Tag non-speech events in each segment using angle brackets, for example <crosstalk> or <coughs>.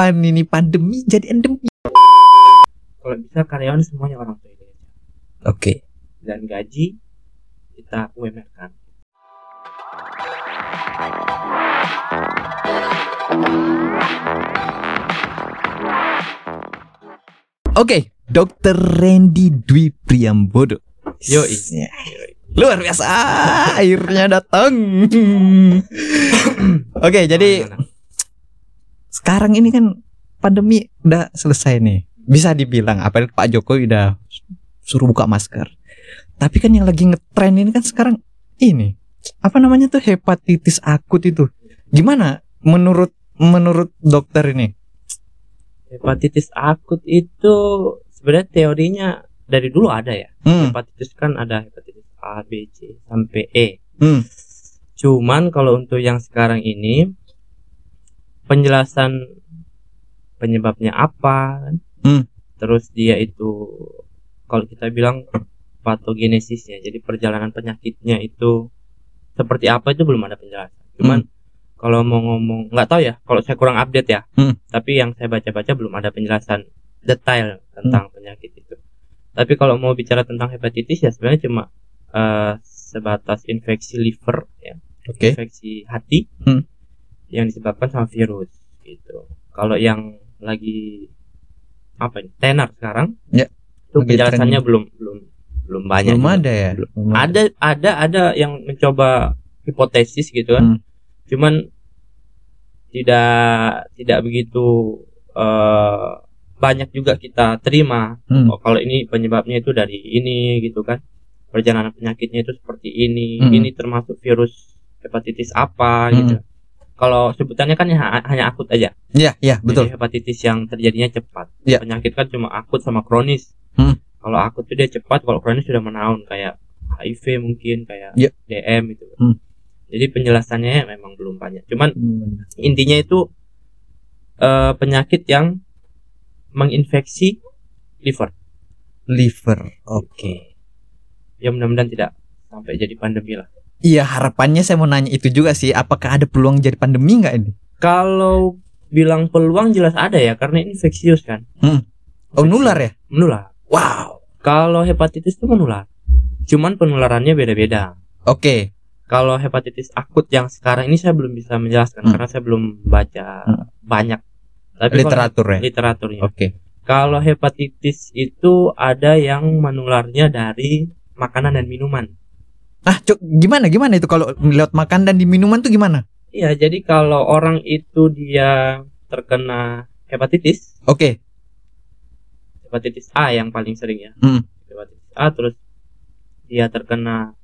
kapan ini pandemi jadi endemi? Kalau bisa karyawan semuanya orang tua Indonesia. Oke. Dan gaji kita UMR kan. Oke, Dokter Randy Dwi Priambodo. Yoi. Ya, Luar biasa, akhirnya datang. <laughs> Oke, jadi Gimana? Sekarang ini kan pandemi udah selesai nih. Bisa dibilang apa Pak Jokowi udah suruh buka masker. Tapi kan yang lagi ngetren ini kan sekarang ini apa namanya tuh hepatitis akut itu. Gimana menurut menurut dokter ini? hepatitis akut itu sebenarnya teorinya dari dulu ada ya. Hmm, Hepatitis kan ada hepatitis A, B, C sampai E. hmm, Cuman kalau untuk yang sekarang ini penjelasan penyebabnya apa kan? Hmm. Terus dia itu kalau kita bilang patogenesisnya, jadi perjalanan penyakitnya itu seperti apa itu belum ada penjelasan. Cuman kalau mau ngomong nggak tahu ya, kalau saya kurang update ya. Hmm. Tapi yang saya baca-baca belum ada penjelasan detail tentang penyakit itu. Tapi kalau mau bicara tentang hepatitis ya sebenarnya cuma eh, sebatas infeksi liver ya oke. infeksi hati Hmm. Yang disebabkan sama virus gitu. Kalau yang lagi apa ini tenar sekarang, Ya, itu penjelasannya belum belum belum banyak. Belum juga. ada ya. Belum. Belum ada. Ada ada yang mencoba hipotesis gitu kan, Hmm. cuman tidak tidak begitu eh, banyak juga kita terima. Hmm. Oh, kalau ini penyebabnya itu dari ini gitu kan, perjalanan penyakitnya itu seperti ini, Hmm. ini termasuk virus hepatitis apa Hmm. gitu. Kalau sebutannya kan ya- hanya akut aja. Iya, iya, betul. Jadi hepatitis yang terjadinya cepat. Iya. Penyakit kan cuma akut sama kronis. Hmm. Kalau akut itu dia cepat, kalau kronis sudah menaun kayak HIV mungkin kayak Iya. DM itu. Hmm. Jadi penjelasannya memang belum banyak. Cuman Hmm. intinya itu eh, penyakit yang menginfeksi liver. Liver. Oke. Ya mudah-mudahan tidak sampai jadi pandemi lah. Iya, harapannya saya mau nanya itu juga sih, apakah ada peluang jadi pandemi nggak ini? Kalau bilang peluang jelas ada ya karena infeksius kan. Hmm. Oh, Infeksi- nular ya? Menular. Wow. Kalau hepatitis itu menular. Cuman penularannya beda-beda. Oke. Kalau hepatitis akut yang sekarang ini saya belum bisa menjelaskan Hmm. karena saya belum baca Hmm. banyak. Tapi kalau Literatur ya. literaturnya. Oke. Kalau hepatitis itu ada yang menularnya dari makanan dan minuman. Ah, cuk, gimana gimana itu kalau lewat makan dan di minuman tuh gimana? Iya, jadi kalau orang itu dia terkena hepatitis, Oke. hepatitis A yang paling sering ya. Hmm. Hepatitis A terus dia terkena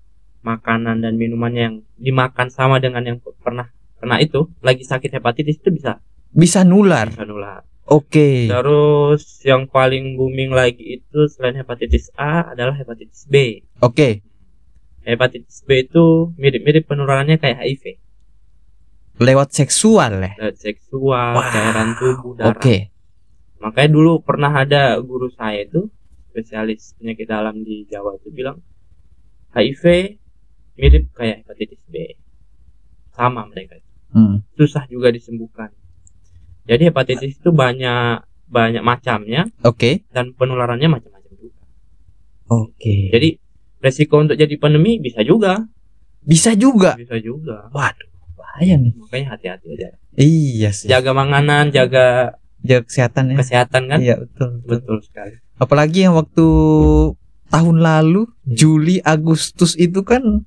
makanan dan minumannya yang dimakan sama dengan yang pernah kena itu, lagi sakit hepatitis itu bisa Bisa nular. bisa nular. Oke. Terus yang paling booming lagi itu selain hepatitis A adalah hepatitis B. Oke. Hepatitis B itu mirip-mirip penularannya kayak HIV, Lewat seksual ya. lewat seksual, Wah, cairan tubuh, darah. Oke. Makanya dulu pernah ada guru saya itu spesialis penyakit dalam di Jawa itu bilang HIV mirip kayak hepatitis B. Sama mereka. Hmm. Susah juga disembuhkan. Jadi hepatitis itu banyak banyak macamnya Oke. dan penularannya macam-macam juga. Oke. Jadi resiko untuk jadi pandemi bisa juga, bisa juga. bisa juga. Waduh, bahaya nih. Makanya hati-hati aja. Iya sih. Jaga makanan, jaga Jaga kesehatan ya. kesehatan kan. Iya, betul, betul. Betul sekali. Apalagi yang waktu tahun lalu Hmm. Juli Agustus itu kan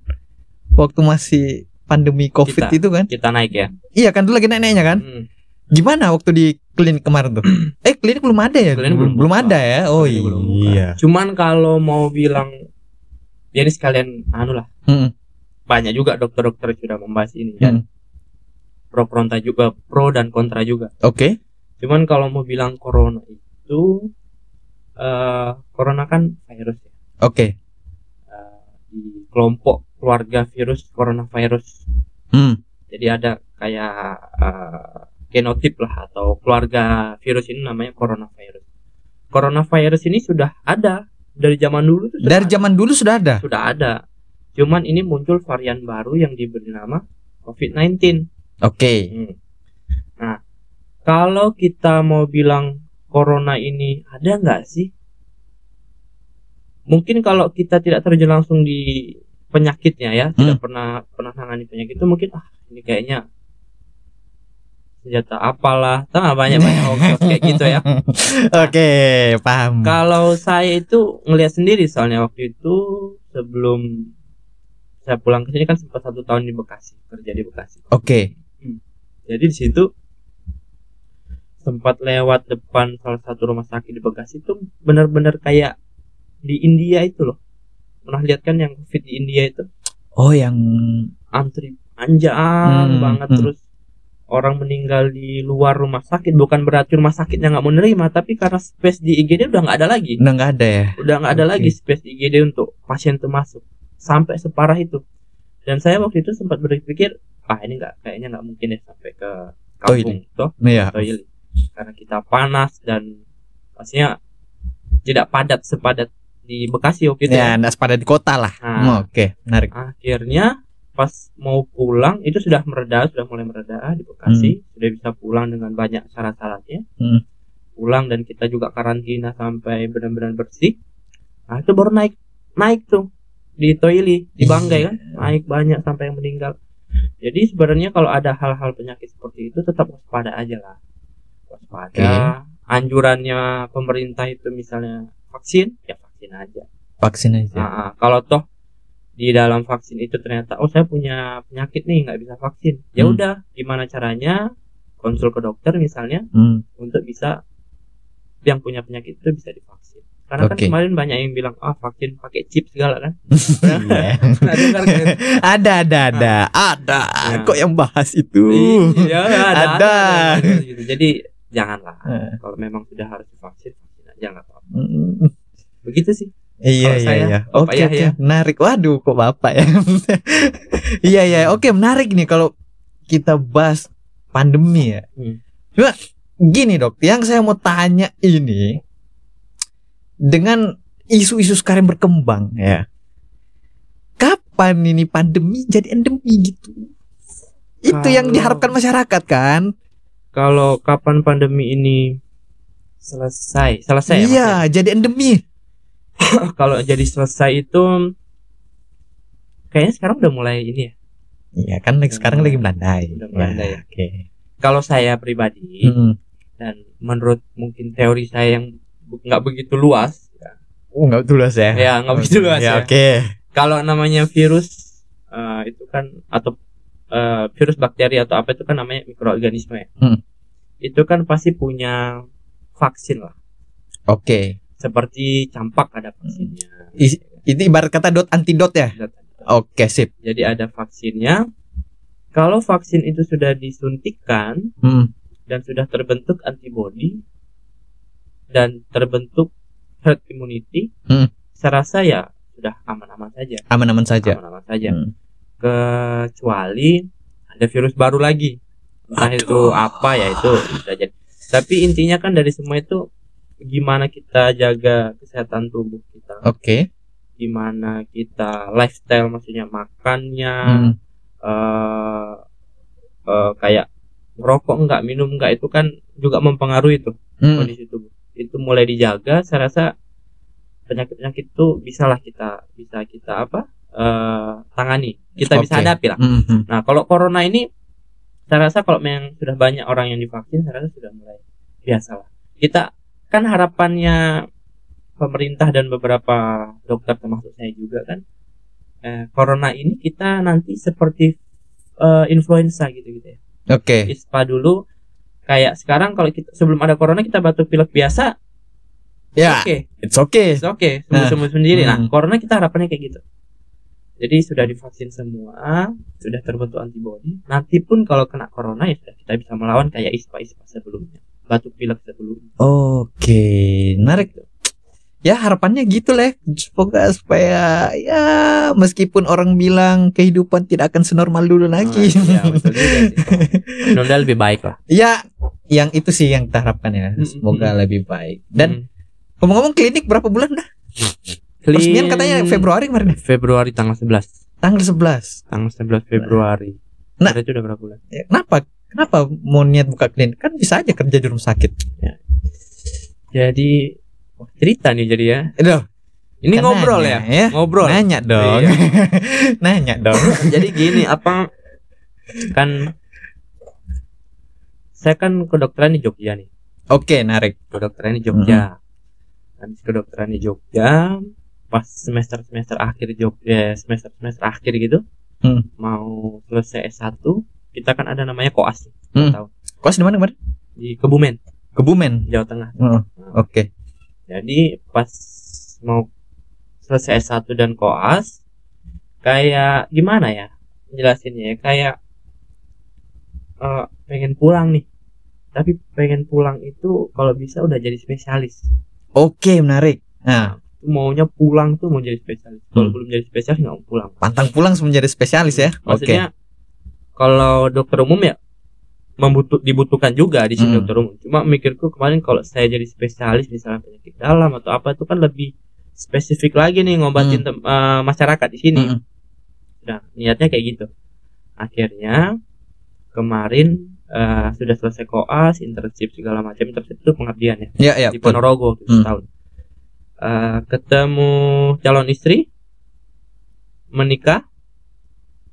waktu masih pandemi Covid Kita- itu kan. Kita naik ya. Iya kan dulu lagi naik-naiknya kan. Hmm. Gimana waktu di klinik kemarin tuh? <clears throat> eh klinik belum ada ya? Klinik belum, belum ada ya? Oh Klinik belum buka. iya. Cuman kalau mau bilang ya ini sekalian anu lah. Hmm. Banyak juga dokter-dokter sudah membahas ini Hmm. dan pro kontra juga, pro dan kontra juga. Oke. Cuman kalau mau bilang corona itu eh corona kan virus ya. Oke. Eh, di kelompok keluarga virus coronavirus. Hmm. Jadi ada kayak eh, genotip lah atau keluarga virus ini namanya coronavirus. Coronavirus ini sudah ada dari zaman dulu tuh Dari zaman dulu sudah ada. sudah ada. Cuman ini muncul varian baru yang diberi nama COVID-19. Oke. Hmm. Nah, kalau kita mau bilang corona ini ada nggak sih? Mungkin kalau kita tidak terjun langsung di penyakitnya ya, tidak pernah pernah nangani penyakit itu mungkin ah ini kayaknya senjata apalah, tahu banyak banyak hoax kayak gitu ya. <laughs> Oke, paham. Kalau saya itu ngelihat sendiri soalnya waktu itu sebelum saya pulang ke sini kan sempat satu tahun di Bekasi kerja di Bekasi. Oke. Jadi di situ sempat lewat depan salah satu rumah sakit di Bekasi itu benar-benar kayak di India itu loh. Pernah lihat kan yang COVID di India itu Oh, yang antri panjang Hmm, banget hmm. terus orang meninggal di luar rumah sakit bukan berarti rumah sakitnya nggak mau nerima tapi karena space di IGD udah nggak ada lagi udah nggak ada ya? udah nggak ada Oke. lagi space di IGD untuk pasien itu masuk sampai separah itu dan saya waktu itu sempat berpikir ah ini nggak kayaknya nggak mungkin ya sampai ke kampung toh Iya. toilet karena kita panas dan pastinya tidak padat sepadat di Bekasi waktu itu Ya, ya. nggak sepadan di kota lah. Nah. Oke, menarik. akhirnya pas mau pulang itu sudah mereda sudah mulai mereda di Bekasi. Sudah bisa pulang dengan banyak syarat-syaratnya. Hmm. pulang dan kita juga karantina sampai benar-benar bersih. Nah itu baru naik naik tuh. Di Toili di Banggai kan. Naik banyak sampai yang meninggal. Jadi sebenarnya kalau ada hal-hal penyakit seperti itu tetap waspada aja lah. Waspada. Anjurannya pemerintah itu misalnya vaksin ya vaksin aja. Vaksin aja. Nah, ah, kalau toh di dalam vaksin itu ternyata oh saya punya penyakit nih nggak bisa vaksin ya Hmm. udah gimana caranya konsul ke dokter misalnya Hmm. untuk bisa yang punya penyakit itu bisa divaksin karena kan Oke. kemarin banyak yang bilang ah vaksin pakai chip segala kan <laughs> Iya. <laughs> Kan? ada, ada, ada, ada. Ya. Kok yang bahas itu? Iya, ada, Ada. ada, ada, gitu. jadi janganlah Eh. kalau memang sudah harus divaksin nggak apa-apa Hmm. begitu sih Iya iya iya. Oke oke. Menarik. Waduh, kok bapak ya. <laughs> iya iya. Oke menarik nih kalau kita bahas pandemi ya. Hmm. Cuma gini dok, yang saya mau tanya ini dengan isu-isu sekarang berkembang ya. Kapan ini pandemi jadi endemi gitu? Itu yang Kalau- diharapkan masyarakat kan? kalau kapan pandemi ini selesai selesai ya, Mas, iya, jadi endemi. <laughs> kalau jadi selesai itu kayaknya sekarang udah mulai ini ya Iya kan sekarang lagi melandai. udah melandai ya. Oke. kalau saya pribadi Mm-mm. dan menurut mungkin teori saya yang nggak begitu luas ya, Oh nggak tulus ya? ya nggak begitu luas ya. ya, Oke. kalau namanya virus eh, itu kan atau eh, virus bakteri atau apa itu kan namanya mikroorganisme ya Hmm. itu kan pasti punya vaksin lah Oke. Seperti campak ada vaksinnya Is- Itu ibarat kata dot antidot ya? Oke sip. jadi ada vaksinnya kalau vaksin itu sudah disuntikkan Hmm. dan sudah terbentuk antibody dan terbentuk herd immunity, Hmm. saya rasa ya sudah aman-aman saja, Aman-aman saja. aman-aman saja. Hmm. Kecuali ada virus baru lagi, entah itu apa ya itu bisa jadi. Tapi intinya kan dari semua itu gimana kita jaga kesehatan tubuh kita, Oke. gimana kita lifestyle maksudnya makannya, Hmm. eh eh, kayak rokok enggak, minum enggak itu kan juga mempengaruhi tuh Hmm. kondisi tubuh itu mulai dijaga saya rasa penyakit penyakit itu bisalah kita bisa kita apa eh tangani kita bisa Oke. hadapi lah Hmm, hmm. nah kalau corona ini saya rasa kalau memang sudah banyak orang yang divaksin saya rasa sudah mulai biasa lah kita kan harapannya pemerintah dan beberapa dokter termasuk saya juga kan eh, corona ini kita nanti seperti eh, influenza gitu gitu ya Oke. ispa dulu kayak sekarang kalau kita sebelum ada corona kita batuk pilek biasa Ya, oke it's okay. it's okay sembuh sembuh sendiri nah Hmm. corona kita harapannya kayak gitu jadi sudah divaksin semua sudah terbentuk antibody nanti pun kalau kena corona ya sudah kita bisa melawan kayak ispa ispa sebelumnya batuk pilek sebelumnya Oke, menarik. Ya harapannya gitu lah. Semoga supaya ya meskipun orang bilang kehidupan tidak akan senormal dulu lagi. ya, betul juga sih. <laughs> Lebih baik lah ya, yang itu sih yang kita harapkan ya. Mm, Semoga lebih baik. Dan Hmm. ngomong-ngomong klinik berapa bulan dah? Resmian katanya Februari kemarin. Februari tanggal 11 Tanggal 11. tanggal 11 Februari Nah. Berarti udah berapa bulan Ya, kenapa Kenapa mau niat buka klinik? Kan bisa aja kerja di rumah sakit. Jadi wah, cerita nih jadi ya. Aduh, Ini kan ngobrol nanya, ya. Ngobrol. Nanya dong. Iya. <laughs> Nanya dong. <laughs> jadi gini apa kan saya kan kedokteran di Jogja nih. Oke, narik. Kedokteran di Jogja. Habis kedokteran di Jogja pas semester semester akhir Jogja semester semester akhir gitu Hmm. mau selesai S1 kita kan ada namanya koas Hmm. tahu Kos di mana kemarin? di Kebumen Kebumen. Jawa Tengah Oh, Oke. Jadi pas mau selesai S1 dan koas kayak gimana ya jelasinnya ya kayak eh, pengen pulang nih. Tapi pengen pulang itu kalau bisa udah jadi spesialis. Oke, menarik. Nah, Maunya pulang tuh mau jadi spesialis. Kalau Hmm. belum jadi spesialis nggak mau pulang. pantang pulang sebelum jadi spesialis ya. Oke. Maksudnya kalau dokter umum ya membutuh dibutuhkan juga di sini Hmm. dokter umum. Cuma mikirku kemarin kalau saya jadi spesialis misalnya penyakit dalam atau apa itu kan lebih spesifik lagi nih ngobatin tem- eh, masyarakat di sini. Mm-mm. Nah, niatnya kayak gitu. Akhirnya kemarin eh, sudah selesai koas, internship segala macam. Internship itu pengabdian ya Ya, ya, di. Ponorogo gitu, Hmm. setahun. Eh, ketemu calon istri, menikah,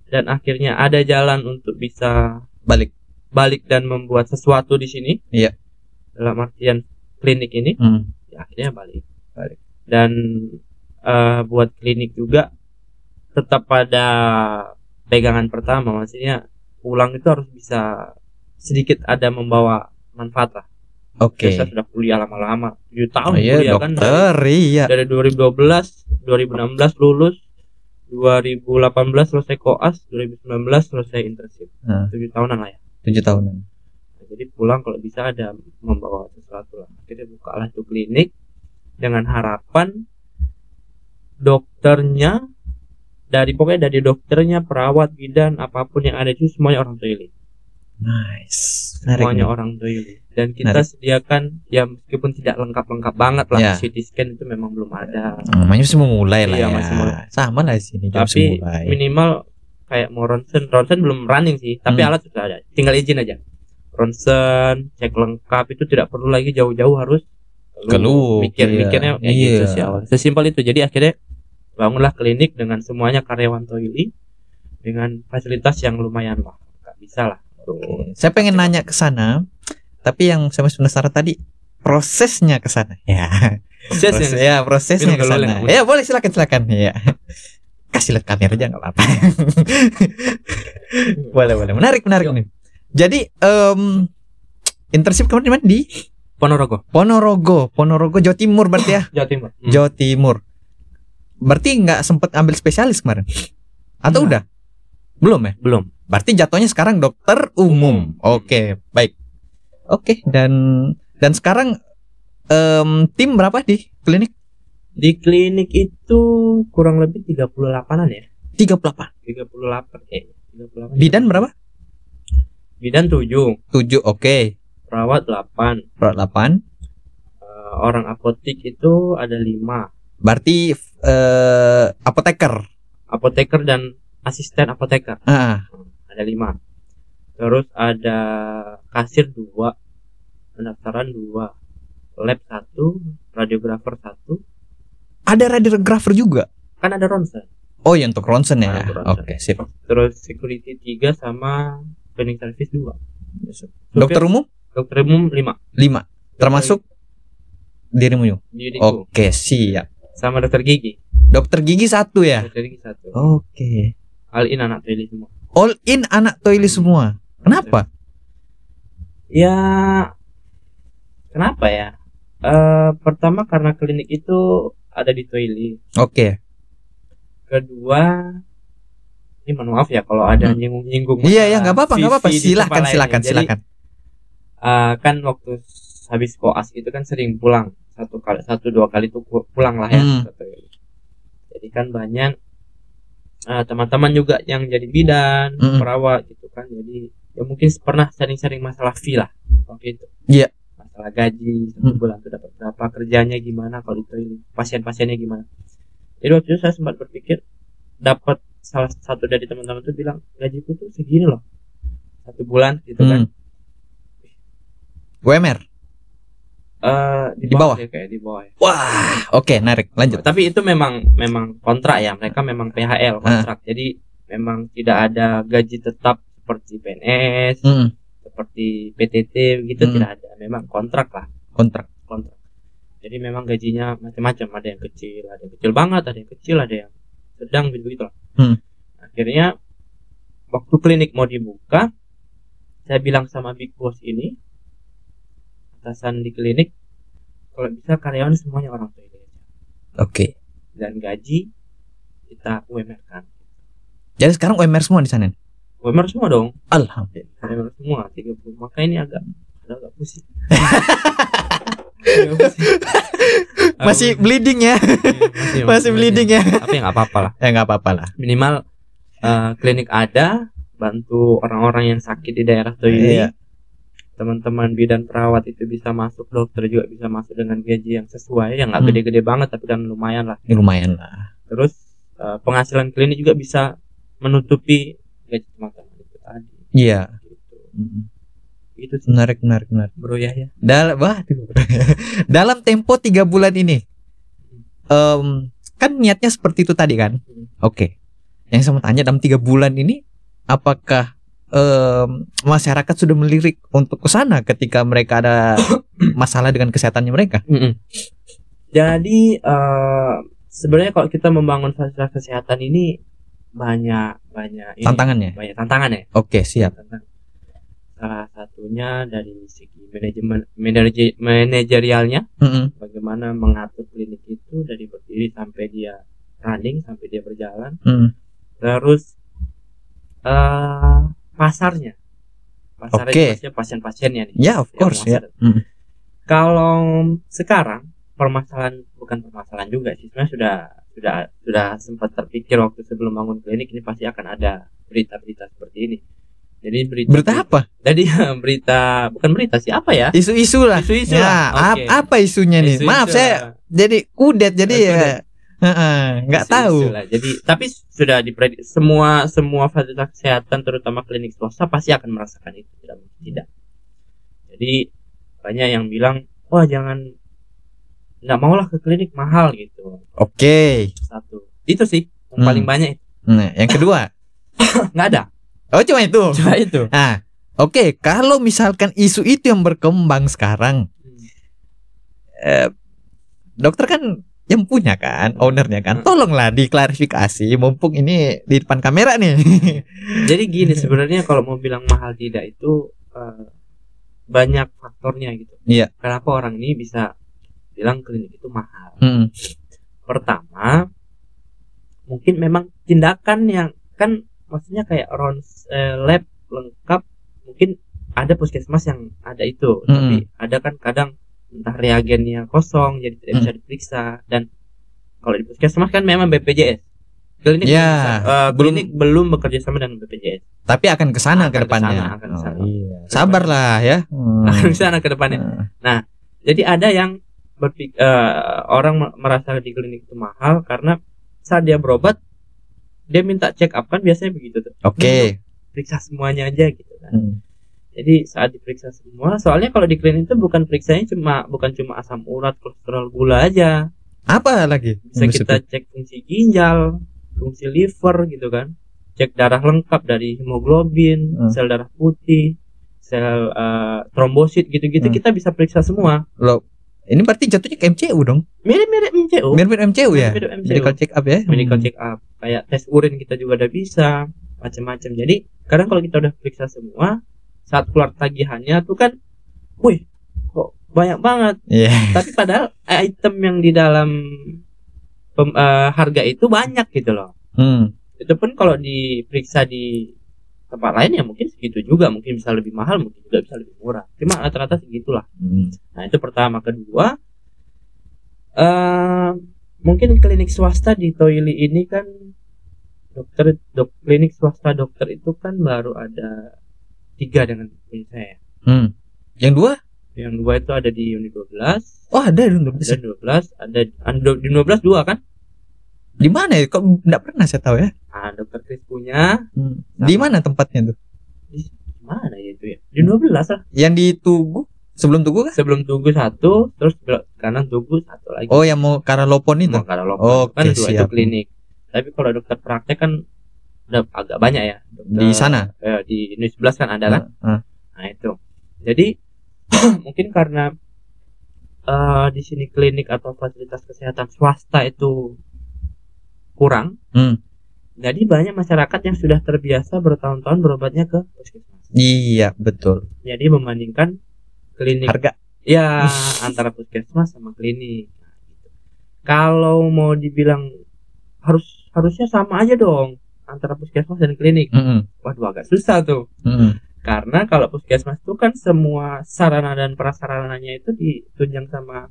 dan akhirnya ada jalan untuk bisa Balik. balik dan membuat sesuatu di sini. Iya. Dalam artian klinik ini, Hmm. ya akhirnya balik. Balik. Dan eh, buat klinik juga tetap pada pegangan pertama, maksudnya pulang itu harus bisa sedikit ada membawa manfaat lah. Oke. Saya sudah kuliah lama-lama, 7 Oh, tahun iya, kuliah kan. dokter, iya. dari 2012 2016 lulus 2018 selesai koas 2019 selesai internship. Nah, 7 tahunan lah ya. Tujuh tahunan. Nah, jadi pulang kalau bisa ada membawa sesuatu lah. Akhirnya bukalah itu klinik dengan harapan dokternya dari pokoknya dari dokternya perawat bidan apa pun yang ada itu semuanya orang Toilet Nice. Menarik. semuanya nih. orang Toilet dan kita sediakan ya meskipun tidak lengkap-lengkap banget lah Ya. CT scan itu memang belum ada Namanya masih mau mulai lah Iya, ya. masih mulai. Sama lah di sini jam tapi mulai. minimal kayak mau ronsen ronsen belum running sih tapi Hmm. alat sudah ada tinggal izin aja ronsen cek lengkap itu tidak perlu lagi jauh-jauh harus Keluh, mikir iya. mikirnya kayak Iya. gitu sih awal sesimpel itu jadi akhirnya bangunlah klinik dengan semuanya karyawan toili dengan fasilitas yang lumayan lah nggak bisa lah Oke. Saya pengen nanya ke sana, tapi yang saya masih penasaran tadi prosesnya ke sana. Ya. Proses Proses- ya, prosesnya ke sana. Leng. Ya, boleh silakan silakan. Ya. <laughs> Kasih lihat kamera aja nggak apa-apa. <laughs> boleh, boleh. Menarik, menarik nih. Jadi, em internship kemarin di mana? Di Ponorogo Ponorogo, Ponorogo Jawa Timur berarti ya. <clears throat> Jawa Timur Hmm. Jawa Timur. Berarti nggak sempet ambil spesialis kemarin? Atau Nggak. udah? Belum ya? belum Berarti jatuhnya sekarang dokter umum. Oke, baik. Oke, dan dan sekarang em, tim berapa di klinik? di klinik itu kurang lebih 38an ya 38. 38 kayaknya 38 Bidan berapa? bidan 7 7. Oke. perawat 8 Perawat 8. Eh, orang apotik itu ada 5 Berarti eh apoteker. apoteker dan asisten apoteker Ah, ada 5 terus ada kasir 2 pendaftaran 2 lab 1 radiografer 1 ada radiografer juga. kan ada ronsen Oh, ya untuk ronsen ya. Ah, ronsen. Oke, sip. terus security 3 sama cleaning service 2 Dokter umum dokter umum 5 5. Termasuk dirimu yuk. diriku Oke, siap. sama dokter gigi Dokter gigi satu ya. dokter gigi 1 Oke. all in anak toilet semua All in anak toilet semua. Kenapa? Ya kenapa ya? Eh pertama karena klinik itu ada di toilet. Oke. Kedua ini mohon maaf ya kalau ada Hmm. nyinggung-nyinggung. Iya ya nggak apa-apa nggak apa-apa. Silakan silakan. Jadi, silakan. eh, kan waktu habis koas itu kan sering pulang satu kali satu dua kali tuh pu- pulang lah ya. Hmm. Jadi kan banyak eh, teman-teman juga yang jadi bidan, Hmm. perawat gitu kan. Jadi ya mungkin pernah sering-sering masalah fee lah waktu itu. Iya. Masalah gaji satu Hmm. bulan tuh dapat berapa, kerjanya gimana kalau itu pasien-pasiennya gimana. Jadi waktu itu saya sempat berpikir dapat salah satu dari teman-teman tuh bilang gajiku tuh segini loh. satu bulan gitu kan Hmm. Eh, di, Di bawah? ya, kayak di bawah ya. Wah, oke, narik. Lanjut. tapi itu memang memang kontrak ya mereka memang PHL kontrak jadi memang tidak ada gaji tetap seperti PNS Hmm, seperti PTT gitu Hmm. tidak ada memang kontrak lah kontrak. kontrak jadi memang gajinya macam-macam ada yang kecil ada yang kecil banget ada yang kecil ada yang sedang gitu gitu lah Hmm. akhirnya waktu klinik mau dibuka saya bilang sama big boss ini atasan di klinik kalau bisa karyawan semuanya orang tua aja. Oke. dan gaji kita UMR kan Jadi sekarang UMR semua di sana. UMR semua dong Alhamdulillah. UMR semua 30 maka ini agak agak pusing Agak <laughs> pusing. Masih bleeding ya. Iya, Masih <laughs> bleeding ya. tapi nggak apa-apa lah Ya nggak apa-apa lah. minimal eh, klinik ada bantu orang-orang yang sakit di daerah tuh ini Iya. Teman-teman bidan perawat itu bisa masuk dokter juga bisa masuk dengan gaji yang sesuai yang nggak Hmm. gede-gede banget tapi kan lumayan lah lumayan lah. terus eh, penghasilan klinik juga bisa menutupi gaji teman-teman itu tadi Iya. gitu. Mm. itu sih Menarik, menarik, menarik. bro ya ya Dalam wah, <laughs> dalam tempo tiga bulan ini, em, kan niatnya seperti itu tadi kan? Hmm. Oke. Yang saya mau tanya dalam tiga bulan ini, apakah em, masyarakat sudah melirik untuk ke sana ketika mereka ada <coughs> masalah dengan kesehatannya mereka? Mm-mm. Jadi eh, sebenarnya kalau kita membangun fasilitas kesehatan ini banyak banyak ini, Tantangannya. banyak tantangan ya. Oke, siap. Tantangan. Salah satunya dari segi manajemen manaje- manajerialnya, Mm-mm. bagaimana mengatur klinik itu dari berdiri sampai dia running sampai dia berjalan. Mm. Terus eh pasarnya, pasarnya maksudnya pasien-pasiennya nih. Ya, of Yang course ya. masuk. Mm. Kalau sekarang permasalahan bukan permasalahan juga sih sebenarnya sudah sudah sudah sempat terpikir waktu sebelum bangun klinik ini pasti akan ada berita-berita seperti ini. Jadi berita Berita apa? Jadi <laughs> berita bukan berita sih apa ya? Isu-isu lah. Isu-isu ya, lah, oke. apa isunya nih? Isu-isu Maaf saya lah. jadi kudet jadi Eh, ya nggak Isu-isu tahu. lah. Jadi tapi sudah diprediksi semua semua fasilitas kesehatan terutama klinik swasta pasti akan merasakan itu tidak tidak. Jadi banyak yang bilang wah jangan nggak maulah ke klinik mahal gitu Oke. satu itu sih yang Hmm. paling banyak. Nah, yang kedua. <laughs> nggak ada Oh, cuma itu. cuma itu Nah, oke, kalau misalkan isu itu yang berkembang sekarang, eh, dokter kan yang punya kan, ownernya kan, Hmm. tolonglah diklarifikasi, mumpung ini di depan kamera nih. <laughs> jadi gini sebenarnya kalau mau bilang mahal tidak itu eh, banyak faktornya gitu Iya. kenapa orang ini bisa bilang klinik itu mahal Hmm, pertama mungkin memang tindakan yang kan maksudnya kayak round eh, lab lengkap mungkin ada puskesmas yang ada itu Mm. tapi ada kan kadang entah reagennya kosong jadi tidak Mm. bisa diperiksa dan kalau di puskesmas kan memang BPJS klinik Ya, bisa. Belum- klinik belum bekerja sama dengan BPJS Tapi akan ke sana ke ke depannya. akan ke. Oh, iya. Sabarlah ya. <laughs> Hmm. akan di sana ke depannya Nah, Jadi ada yang berpik eh, orang me- merasa di klinik itu mahal karena saat dia berobat dia minta check up kan biasanya begitu tuh. Oke. Periksa semuanya aja gitu kan. Hmm. Jadi saat diperiksa semua, soalnya kalau di klinik itu bukan periksanya cuma bukan cuma asam urat, kolesterol, gula aja. Apa lagi? Bisa kita cek fungsi ginjal, fungsi liver gitu kan. Cek darah lengkap dari hemoglobin, Hmm. sel darah putih, sel eh, trombosit gitu-gitu Hmm. kita bisa periksa semua. Loh, ini berarti jatuhnya ke MCU dong? Mirip-mirip MCO. Mirip MCU ya? Mirip-mirip MCU. Medical check up ya? medical Hmm. check up kayak tes urin kita juga udah bisa macam-macam jadi kadang kalau kita udah periksa semua saat keluar tagihannya tuh kan wih kok banyak banget Iya. tapi padahal item yang di dalam pem- eh, harga itu banyak gitu loh Hmm. itu pun kalau diperiksa di tempat lain ya mungkin segitu juga mungkin bisa lebih mahal mungkin juga bisa lebih murah cuma rata-rata segitulah Hmm. Nah itu pertama, kedua, eh mungkin klinik swasta di Toili ini kan dokter dok klinik swasta dokter itu kan baru ada tiga dengan punya saya. Hmm. Yang dua? Yang dua itu ada di Uni 12, Oh ada dong. ada 12, ada ada di 12 dua kan? Di mana ya? Kok nggak pernah saya tahu ya? Nah, dokter Chris punya Hmm. Di mana tempatnya tuh? mana ya itu ya di 12 lah Yang di Tugu sebelum Tugu kan? sebelum tugu satu terus belok kanan tugu satu lagi Oh, yang mau ke arah Lopon itu. mau kalau lokal Oke, kan dua itu siap. klinik tapi kalau dokter praktek kan udah agak banyak ya dokter, Di sana. eh, di Unit 11 kan ada kan Heeh. nah itu jadi <clears throat> mungkin karena eh, di sini klinik atau fasilitas kesehatan swasta itu kurang Hmm. jadi banyak masyarakat yang sudah terbiasa bertahun-tahun berobatnya ke puskesmas Iya, betul. jadi membandingkan klinik Harga. ya antara puskesmas sama klinik Nah, gitu. kalau mau dibilang harus harusnya sama aja dong antara puskesmas dan klinik Mm-mm. waduh agak susah tuh Mm-mm. karena kalau puskesmas itu kan semua sarana dan prasarananya itu ditunjang sama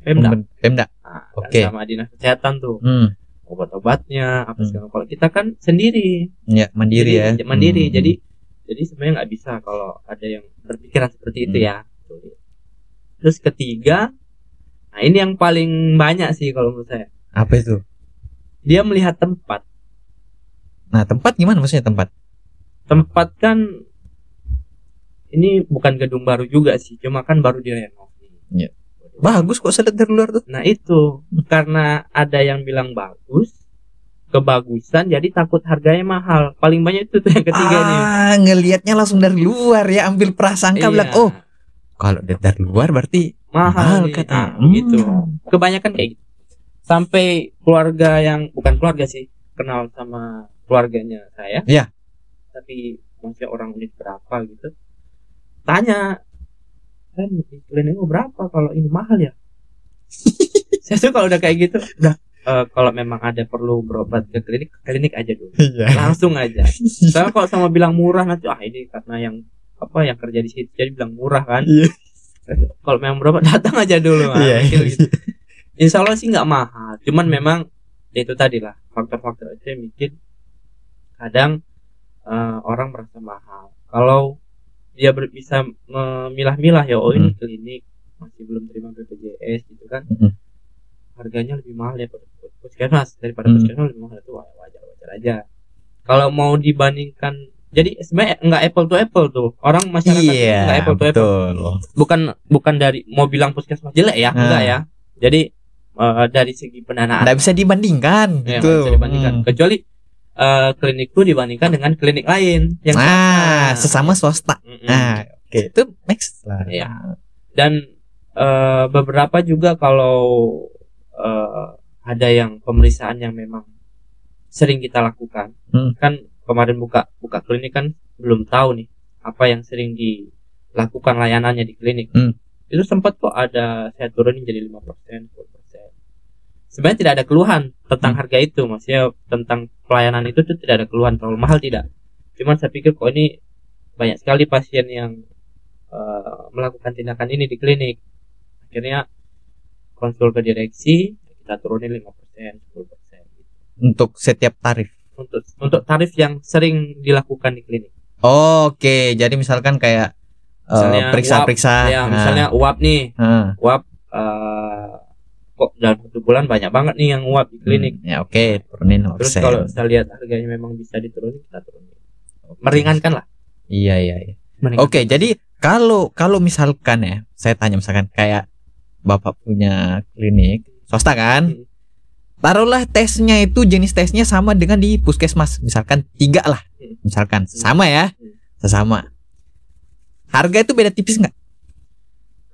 Pemda Pemda. Nah, Oke. sama dinas kesehatan tuh Hmm. obat-obatnya apa Hmm. segala kalau kita kan sendiri Ya, mandiri Jadi, ya. mandiri Hmm. jadi jadi sebenarnya nggak bisa kalau ada yang berpikiran seperti itu Hmm. ya terus ketiga nah ini yang paling banyak sih kalau menurut saya apa itu? dia melihat tempat Nah, tempat gimana maksudnya tempat? tempat kan ini bukan gedung baru juga sih cuma kan baru direnov Iya. Bagus kok saya lihat dari luar tuh. nah itu karena ada yang bilang bagus kebagusan jadi takut harganya mahal paling banyak itu tuh yang ketiga nih ah, ngelihatnya langsung dari luar ya, ambil prasangka Iya, bilang, "Oh, kalau dari luar berarti mahal, nih. kata." Nah, gitu Hmm. kebanyakan kayak gitu sampai keluarga yang bukan keluarga sih kenal sama keluarganya saya Iya. tapi maksudnya orang unit berapa gitu tanya kan di klinik berapa kalau ini mahal ya <laughs> saya tuh kalau udah kayak gitu udah eh, kalau memang ada perlu berobat ke klinik ke klinik aja dulu Iya. langsung aja <laughs> soalnya kalau sama bilang murah nanti ah ini karena yang apa yang kerja di situ jadi bilang murah kan Iya. kalau memang berobat <laughs> datang aja dulu Mas. Iya. Mikir gitu. Insya Allah sih nggak mahal cuman memang ya itu tadi lah faktor-faktor itu yang bikin kadang eh, orang merasa mahal kalau dia ber- bisa memilah-milah ya oh ini klinik masih belum terima BPJS gitu kan Mm-mm. harganya lebih mahal ya puskesmas daripada Hmm. puskesmas lebih mahal itu wajar-wajar aja kalau mau dibandingkan jadi sebenarnya nggak apple to apple tuh orang masyarakat Iya, nggak apple to apple betul. bukan bukan dari mau bilang puskesmas jelek ya Nah. enggak ya jadi eh, dari segi pendanaan Nggak bisa dibandingkan ya, gitu. bisa dibandingkan Hmm. kecuali eh, klinikku dibandingkan dengan klinik lain yang Nah, sesama swasta. Mm-mm. Nah, oke, itu next lah. Iya. dan eh, beberapa juga kalau eh, ada yang pemeriksaan yang memang sering kita lakukan Hmm. kan kemarin buka buka klinik kan belum tahu nih apa yang sering dilakukan layanannya di klinik Hmm. itu sempat kok ada saya turunin jadi 5% 10% sebenarnya tidak ada keluhan tentang Hmm. harga itu maksudnya tentang pelayanan itu tuh tidak ada keluhan terlalu mahal tidak cuman saya pikir kok ini banyak sekali pasien yang eh, melakukan tindakan ini di klinik akhirnya konsul ke direksi kita turunin 5% 10% gitu. Untuk setiap tarif. untuk untuk tarif yang sering dilakukan di klinik Oke, jadi misalkan kayak eh, periksa-periksa. ya Nah, misalnya uap nih nah, uap eh, kok dalam satu bulan banyak banget nih yang uap di klinik hmm, ya oke, turunin terus 5%. kalau saya lihat harganya memang bisa diturunin kita turunin meringankan lah Iya, iya, iya. Oke, jadi kalau kalau misalkan ya, saya tanya misalkan kayak Bapak punya klinik swasta kan? Hmm. Taruhlah tesnya itu jenis tesnya sama dengan di puskesmas, misalkan tiga lah, Hmm. misalkan sama ya, Hmm. sesama. Harga itu beda tipis nggak?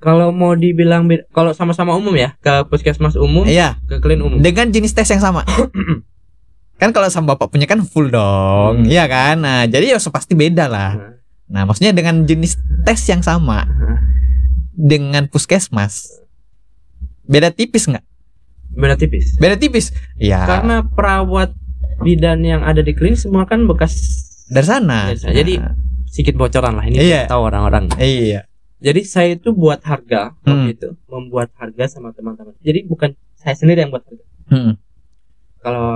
Kalau mau dibilang kalau sama-sama umum ya ke puskesmas umum Iya, ke klin umum dengan jenis tes yang sama. <coughs> kan kalau sama bapak punya kan full dong, Hmm. iya kan? Nah, jadi ya pasti beda lah. Nah, Nah, maksudnya dengan jenis tes yang sama nah. dengan puskesmas, beda tipis nggak? beda tipis Beda tipis. Ya. karena perawat bidan yang ada di klinik semua kan bekas dari sana. Dari sana. Jadi, Nah, sedikit bocoran lah ini Iya. tahu orang-orang iya. Jadi saya itu buat harga Hmm. waktu itu, membuat harga sama teman-teman. Jadi bukan saya sendiri yang buat harga. Hmm. Kalau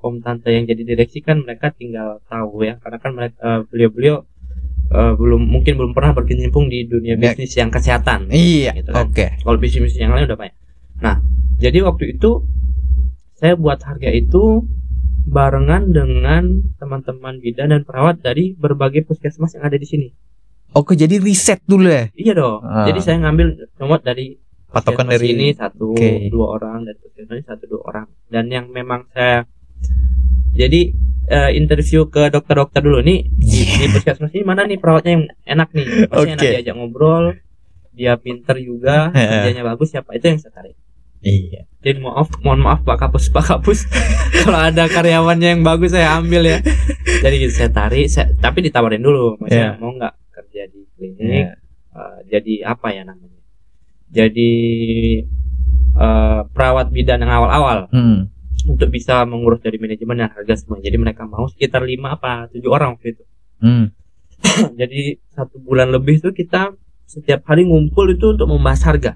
om tante yang jadi direksi kan mereka tinggal tahu ya, karena kan mereka eh, beliau-beliau eh, belum mungkin belum pernah berkecimpung di dunia Ya. bisnis yang kesehatan. Iya. Gitu kan. Oke. Kalau bisnis yang lain udah banyak. Nah, jadi waktu itu saya buat harga itu barengan dengan teman-teman bidan dan perawat dari berbagai puskesmas yang ada di sini. Oke, jadi riset dulu ya. Iya dong. Ah. Jadi saya ngambil nomor dari Patokan dari ini satu Oke. dua orang dan ini satu dua orang. Dan yang memang saya jadi eh, interview ke dokter-dokter dulu nih di, di puskesmas ini mana nih perawatnya yang enak nih, pasti enak Oke. diajak ngobrol, dia pinter juga, Heeh. <laughs> kerjanya bagus siapa itu yang saya tarik. Iya. Jadi maaf, mohon maaf Pak Kapus, Pak Kapus. <laughs> Kalau ada karyawannya yang bagus saya ambil ya. <laughs> Jadi gitu saya tarik, saya, tapi ditawarin dulu, maksudnya Iya. mau nggak klinik, Iya. eh, jadi apa ya namanya? Jadi eh, perawat bidan yang awal-awal Hmm. untuk bisa mengurus dari manajemen dan harga semua. Jadi mereka mau sekitar lima apa tujuh orang waktu itu. Hmm. <clears throat> Jadi satu bulan lebih tuh kita setiap hari ngumpul itu untuk membahas harga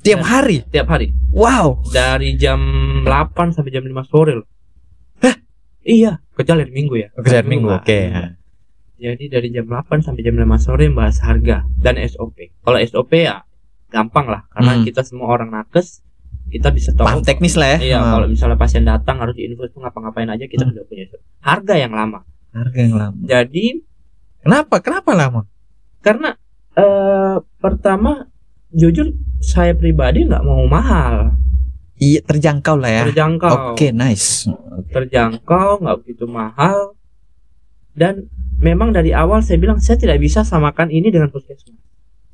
Tiap Dan- hari. tiap hari. Wow. dari jam 8 sampai jam 5 sore loh. Iya, hari Minggu ya. Kerjaan Hari minggu. nggak. Oke. Jadi dari jam 8 sampai jam 5 sore bahas harga dan SOP. Kalau SOP ya gampang lah karena Hmm. kita semua orang nakes kita bisa tahu Paham teknis lah ya. Iya, Hmm. kalau misalnya pasien datang harus diinfus tuh ngapa-ngapain aja kita Hmm. udah punya. Harga yang lama. harga yang lama. Jadi Kenapa? Kenapa lama? karena eh pertama jujur saya pribadi nggak mau mahal, Iya, terjangkau lah ya. terjangkau. Oke, nice. terjangkau, nggak begitu mahal, dan memang dari awal saya bilang saya tidak bisa samakan ini dengan puskesmas.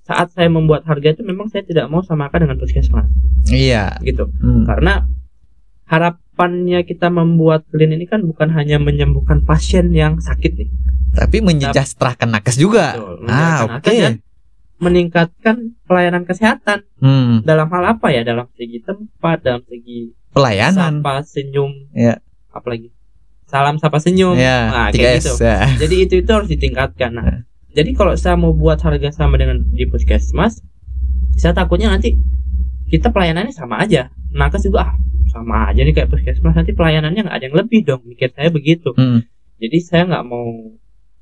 Saat saya membuat harga itu memang saya tidak mau samakan dengan puskesmas, Iya. gitu. Hmm. Karena harapannya kita membuat klin ini kan bukan hanya menyembuhkan pasien yang sakit nih, Tapi menyejahterakan nakes juga. Betul, Ah, oke. dan meningkatkan pelayanan kesehatan Hmm. dalam hal apa ya? Dalam segi tempat, dalam segi Pelayanan. sapa senyum, Iya. apalagi salam sapa senyum, Ya, nah, kayak gitu. ya. Jadi itu itu harus ditingkatkan. Nah, Ya. jadi kalau saya mau buat harga sama dengan di puskesmas, saya takutnya nanti kita pelayanannya sama aja. Nakes juga ah, sama aja nih kayak puskesmas nanti pelayanannya nggak ada yang lebih dong. Mikir saya begitu. Hmm. Jadi saya nggak mau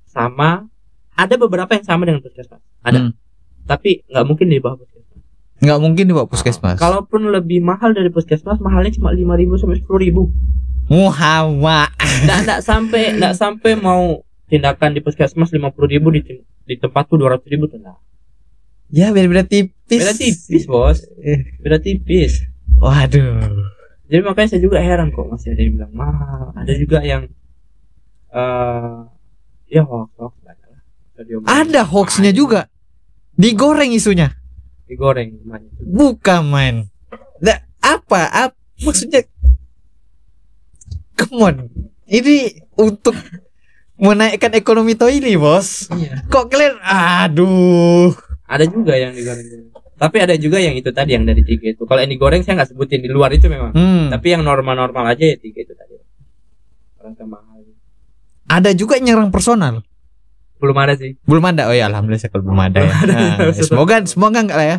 sama. Ada beberapa yang sama dengan puskesmas. Ada. Hmm. Tapi nggak mungkin di bawah puskesmas. Nggak mungkin dibawa puskesmas. Kalaupun lebih mahal dari puskesmas, mahalnya cuma 5.000 sampai 10.000. Muhammad. Nggak nggak sampai nggak sampai mau tindakan di puskesmas 50.000 di tem- di tempatku 200.000 tuh nah. Ya beda-beda tipis. Beda tipis, Bos. Eh, Beda tipis. Waduh. Jadi makanya saya juga heran kok masih ada yang bilang mahal. Ada juga yang eh ya hoax hoax. Ada hoaxnya juga. Digoreng isunya. Digoreng banyak. Bukan main. Nah, apa? Apa maksudnya? Come on. Ini untuk menaikkan ekonomi toh ini, Bos. Iya. Kok kalian aduh. Ada juga yang digoreng. Tapi ada juga yang itu tadi yang dari tiga itu. Kalau yang digoreng saya nggak sebutin di luar itu memang. Hmm. Tapi yang normal-normal aja ya tiga itu tadi. Rasa mahal. Ada juga yang nyerang personal. Belum ada sih. Belum ada. Oh ya, alhamdulillah saya kalau belum ada ya. Ada. Nah, <laughs> semoga semoga enggak lah ya.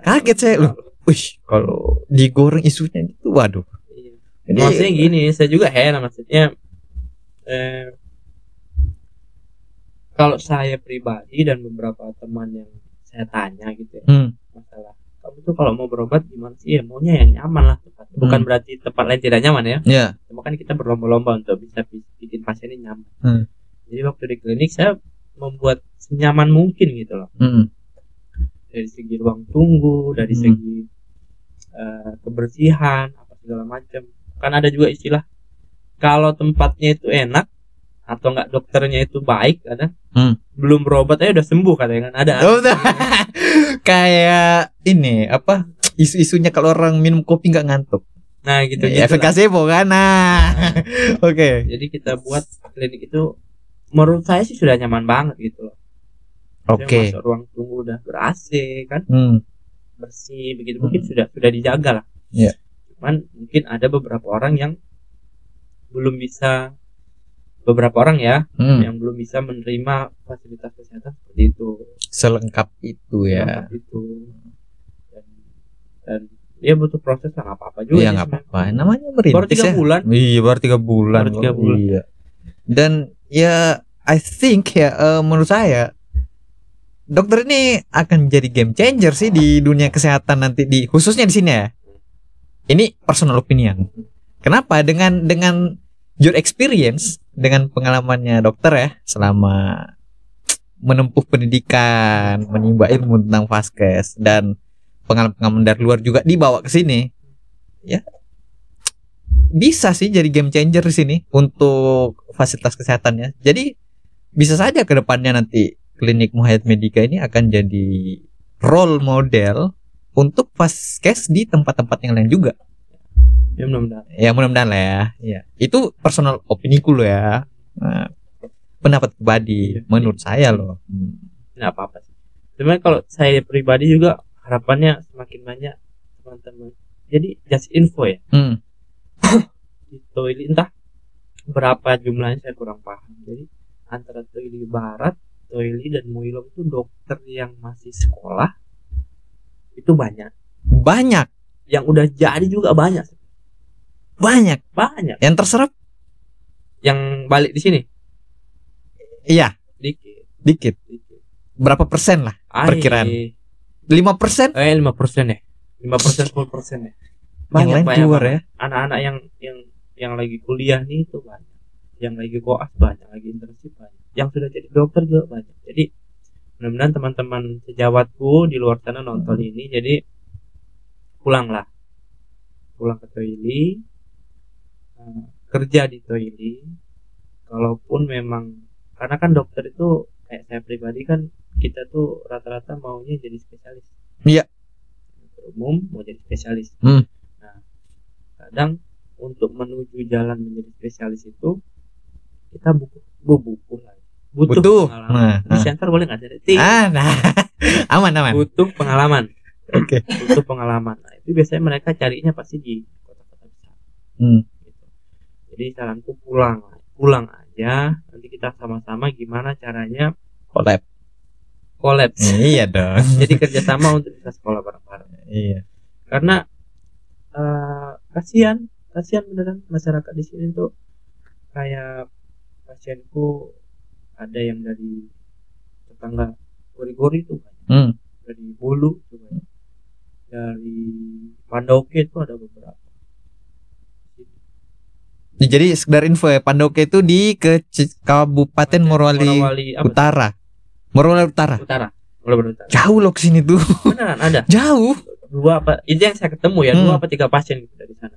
Kaget saya loh. Wih, kalau digoreng isunya gitu, waduh. Iya. Ini Maksudnya gini, saya juga heran maksudnya eh, kalau saya pribadi dan beberapa teman yang saya tanya gitu ya, Hmm. masalah kamu tuh kalau mau berobat gimana sih ya maunya yang nyaman lah tempat. Bukan Hmm. berarti tempat lain tidak nyaman ya. Ya. Cuma kan kita berlomba-lomba untuk bisa bi- bikin pasien ini nyaman. Hmm. Jadi waktu di klinik saya membuat senyaman mungkin gitu loh. Hmm. Dari segi ruang tunggu, dari Hmm. segi eh, kebersihan, apa segala macam. Kan ada juga istilah kalau tempatnya itu enak atau enggak dokternya itu baik kadang Hmm. belum berobat aja udah sembuh katanya kan ada Oh, betul. <laughs> Kayak ini apa? Isu-isunya kalau orang minum kopi nggak ngantuk. nah gitu Ya, gitu efek placebo kan. Nah. <laughs> Oke. jadi kita buat klinik itu menurut saya sih sudah nyaman banget gitu loh Oke. masuk ruang tunggu udah ber AC kan Hmm. bersih begitu mungkin sudah sudah dijaga lah Iya. Cuman mungkin ada beberapa orang yang belum bisa beberapa orang ya Hmm. yang belum bisa menerima fasilitas kesehatan seperti itu Selengkap itu ya. Semacam itu dan, dan dia butuh proses nggak apa-apa juga sih nggak apa-apa. Namanya merintis baru tiga ya. bulan Iya baru tiga bulan. Baru tiga bulan. Iya. Dan ya I think ya eh, menurut saya dokter ini akan jadi game changer sih di dunia kesehatan nanti di khususnya di sini ya. Ini personal opinion. Kenapa? Dengan dengan your experience, dengan pengalamannya dokter ya selama menempuh pendidikan, menimba ilmu tentang vaskes dan pengalaman-pengalaman dari luar juga dibawa ke sini. Ya. Bisa sih jadi game changer di sini untuk fasilitas kesehatannya. Jadi bisa saja ke depannya nanti klinik Muhayyad Medika ini akan jadi role model untuk vaskes di tempat-tempat yang lain juga. ya mudah-mudahan Ya mudah-mudahan lah ya. ya. Itu personal opiniku loh ya. Nah, pendapat pribadi Iya. menurut saya loh. Hmm. nggak apa-apa sih sebenarnya kalau saya pribadi juga harapannya semakin banyak teman-teman jadi just info ya Hmm. <coughs> Toili entah berapa jumlahnya saya kurang paham jadi antara Toili Barat Toili dan Muilom itu dokter yang masih sekolah itu banyak. Banyak, yang udah jadi juga banyak. Banyak. banyak. Yang terserap? Yang balik di sini? Iya, dikit. Dikit. dikit Berapa persen lah? Perkiraan. Ay, 5 persen? eh lima persen ya. Lima persen sepuluh persen ya. Yang lain keluar ya. anak-anak yang yang yang lagi kuliah nih itu banyak. Yang lagi koas banyak lagi internship banyak. Yang sudah jadi dokter juga banyak. Jadi mudah-mudahan teman-teman sejawatku di luar sana nonton ini. Jadi pulanglah. Pulang ke Toili. Eh, kerja di Toili. Kalaupun memang karena kan dokter itu kayak saya pribadi kan kita tuh rata-rata maunya jadi spesialis. Iya. Umum mau jadi spesialis. Hmm. nah kadang untuk menuju jalan menjadi spesialis itu kita buku bu- buku butuh, Butuh. pengalaman Nah, di nah. center boleh nggak jadi Ah, nah. <laughs> aman aman. butuh pengalaman Oke. butuh pengalaman nah, itu biasanya mereka carinya pasti di kota-kota besar Hmm. gitu. jadi saranku pulang pulang aja nanti kita sama-sama gimana caranya Collab. kolaps iya dong. <laughs> jadi kerjasama untuk bisa sekolah bareng-bareng iya. karena eh, kasihan kasihan beneran masyarakat di sini tuh kayak pasienku ada yang dari tetangga gori-gori tuh banyak. Hmm. dari Bulu tuh banyak. dari Pandoke itu ada beberapa Jadi sekedar info ya, Pandoke itu di ke Kabupaten Morowali? Utara. Morowali Utara. Utara Morowali Utara Jauh loh ke sini tuh. beneran ada Jauh. dua apa itu yang saya ketemu ya Hmm. dua apa tiga pasien gitu dari sana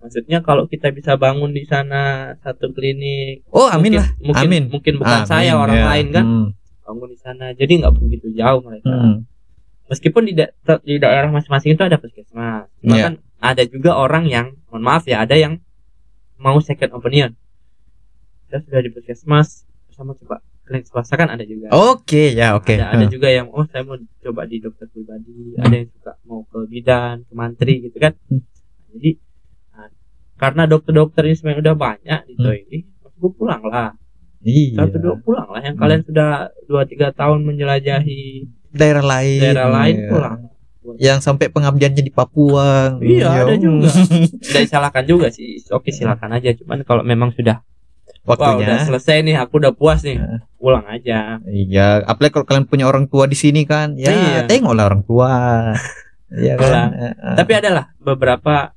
maksudnya kalau kita bisa bangun di sana satu klinik Oh, amin mungkin, lah. mungkin Amin. mungkin bukan Amin, saya orang ya. lain kan Hmm. bangun di sana jadi nggak begitu jauh mereka Hmm. meskipun di, da- di daerah masing-masing itu ada puskesmas cuma Iya. kan ada juga orang yang mohon maaf ya ada yang mau second opinion saya sudah di puskesmas sama coba klinik swasta kan ada juga Oke, ya oke. ada, ada Hmm. juga yang oh saya mau coba di dokter pribadi ada yang suka mau ke bidan ke mantri gitu kan Hmm. jadi karena dokter-dokter ini sebenarnya udah banyak di Hmm. Toili gue pulang lah Iya. satu dua pulang lah yang Hmm. kalian sudah dua tiga tahun menjelajahi Daerah lain. daerah lain iya. pulang Yang sampai pengabdiannya di Papua. Iya, ada Hmm. juga. <laughs> tidak disalahkan juga sih oke silakan aja cuman kalau memang sudah wah Waktunya. udah selesai nih aku udah puas nih Nah. pulang aja Iya, apalagi kalau kalian punya orang tua di sini kan, ya Iya. tengoklah orang tua. <laughs> Iya kan. Eh, eh. tapi adalah beberapa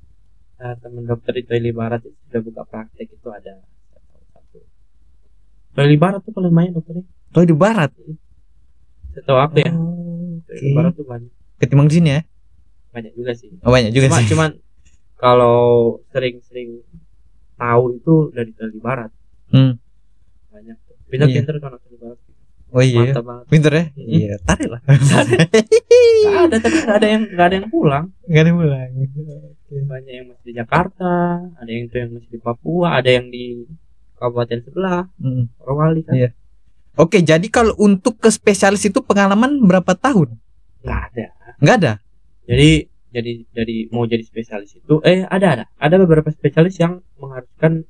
eh, teman dokter di Toili Barat itu sudah buka praktek itu ada satu Toili Barat tuh paling banyak dokternya di barat. setahu aku ya Oh, Toili Oke. Barat tuh banyak Ketimbang di sini ya? banyak juga sih Oh, banyak juga cuma sih. cuman kalau sering-sering tahu itu dari Toili Barat Hmm. banyak pinter Iya. pinter kan Toili Barat Oh iya. mantap banget Pinter ya? Mm-mm. Iya, tarik lah. Nggak ada tapi nggak ada yang nggak ada yang pulang Enggak ada pulang. Banyak yang masih di Jakarta ada yang itu yang masih di Papua ada yang di kabupaten sebelah Mm. Morowali kan Iya. Oke, jadi kalau untuk ke spesialis itu pengalaman berapa tahun? nggak ada Enggak ada. jadi jadi jadi mau jadi spesialis itu eh ada ada ada beberapa spesialis yang mengharuskan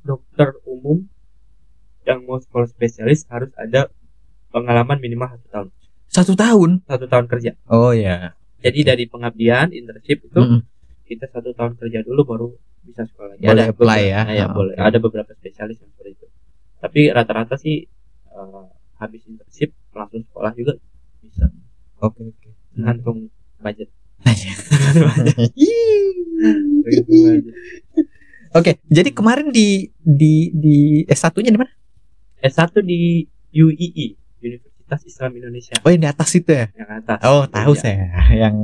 dokter umum yang mau sekolah spesialis harus ada pengalaman minimal satu tahun Satu tahun. satu tahun kerja Oh ya. Jadi dari pengabdian internship itu Mm-mm. kita satu tahun kerja dulu baru bisa sekolah lagi Boleh apply beberapa- ya? nah, ya Ah, boleh oke. ada beberapa spesialis yang seperti itu tapi rata-rata sih eh, habis internship langsung sekolah juga bisa Oke oke. tergantung budget. <laughs> Oke, jadi kemarin di di di S1-nya di mana? S1 di UII Universitas Islam Indonesia Oh, yang di atas itu ya. yang atas Oh, tahu Iya. saya. Yang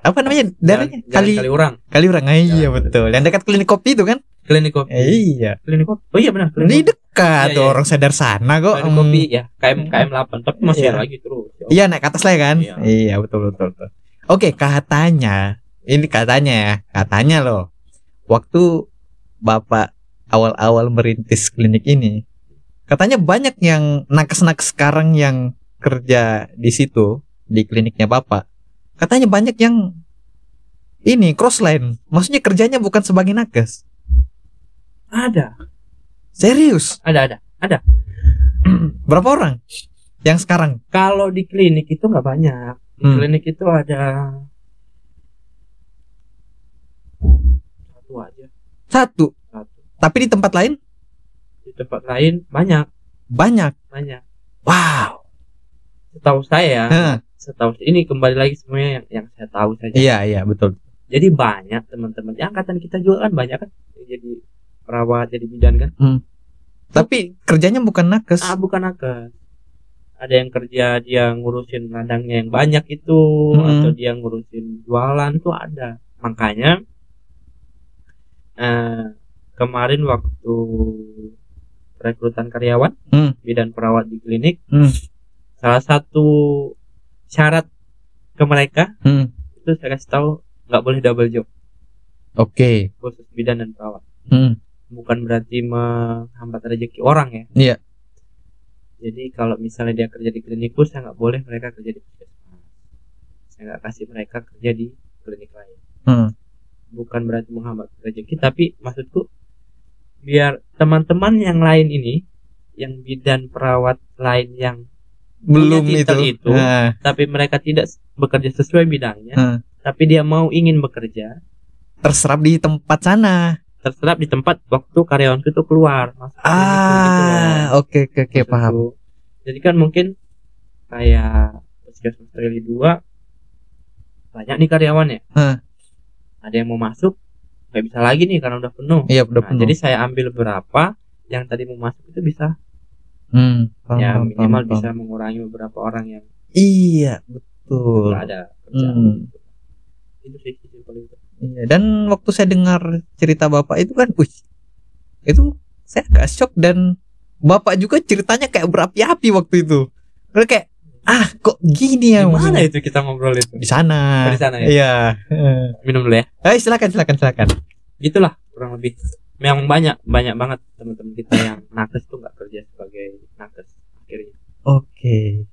apa namanya? Daerahnya Jalan- kali Jalan Kaliurang Kaliurang. Ah, iya betul. Yang dekat klinik kopi itu kan? klinik kopi iya. klinik kopi oh iya benar klinik Ini dekat Iya, tuh iya. orang sadar sana kok. klinik kopi ya KM KM 8 tapi masih Iya. lagi terus Iya naik ke atas lah ya kan? Iya. Iya betul betul betul. Oke katanya ini katanya ya katanya loh waktu bapak awal-awal merintis klinik ini katanya banyak yang nakes-nakes sekarang yang kerja di situ di kliniknya bapak katanya banyak yang ini crossline. Maksudnya kerjanya bukan sebagai nakes. Ada. Serius? Ada ada <clears throat> berapa orang yang sekarang? Kalau di klinik itu nggak banyak. Di Hmm. klinik itu ada satu aja. Satu? Satu. Tapi di tempat lain? Di tempat lain banyak. Banyak? Banyak. Wow setahu saya setahu ini kembali lagi semuanya yang yang saya tahu saja iya iya betul jadi banyak teman-teman ya, angkatan kita juga kan banyak kan jadi perawat jadi bidan kan Tapi kerjanya bukan nakes. ah bukan nakes ada yang kerja dia ngurusin ladangnya yang banyak itu Hmm. atau dia ngurusin jualan tuh ada makanya eh, kemarin waktu rekrutan karyawan Hmm. bidan perawat di klinik Hmm. Salah satu syarat ke mereka Hmm. itu saya kasih tahu nggak boleh double job Oke. khusus bidan dan perawat Hmm. bukan berarti menghambat rezeki orang ya Iya. jadi kalau misalnya dia kerja di klinikus saya nggak boleh mereka kerja di puskesmas saya nggak kasih mereka kerja di klinik lain Hmm. bukan berarti menghambat rezeki tapi maksudku biar teman-teman yang lain ini yang bidan perawat lain yang Belum Punya itu. itu. Nah, tapi mereka tidak bekerja sesuai bidangnya tapi dia mau ingin bekerja terserap di tempat sana. terserap di tempat waktu karyawanku itu keluar gitu loh. Ah, oke oke oke paham. Jadi kan mungkin kayak puskesmas Reli 2 banyak nih karyawannya. Ada yang mau masuk nggak bisa lagi nih karena udah penuh. Iya udah Nah, penuh. jadi saya ambil berapa yang tadi mau masuk itu bisa Hmm, paham, ya minimal paham, bisa paham. mengurangi beberapa orang yang Iya betul. ada kerjaan. Hmm. gitu. Itu sih. Iya. Dan waktu saya dengar cerita bapak itu kan, wih, itu saya agak shock dan bapak juga ceritanya kayak berapi-api waktu itu. Karena kayak ah kok gini ya mana itu kita ngobrol itu? Di sana. Oh, di sana ya? Iya. Minum dulu ya. Eh silakan silakan silakan. Gitulah kurang lebih memang banyak banyak banget teman-teman kita yang nakes tuh nggak kerja sebagai nakes akhirnya oke okay.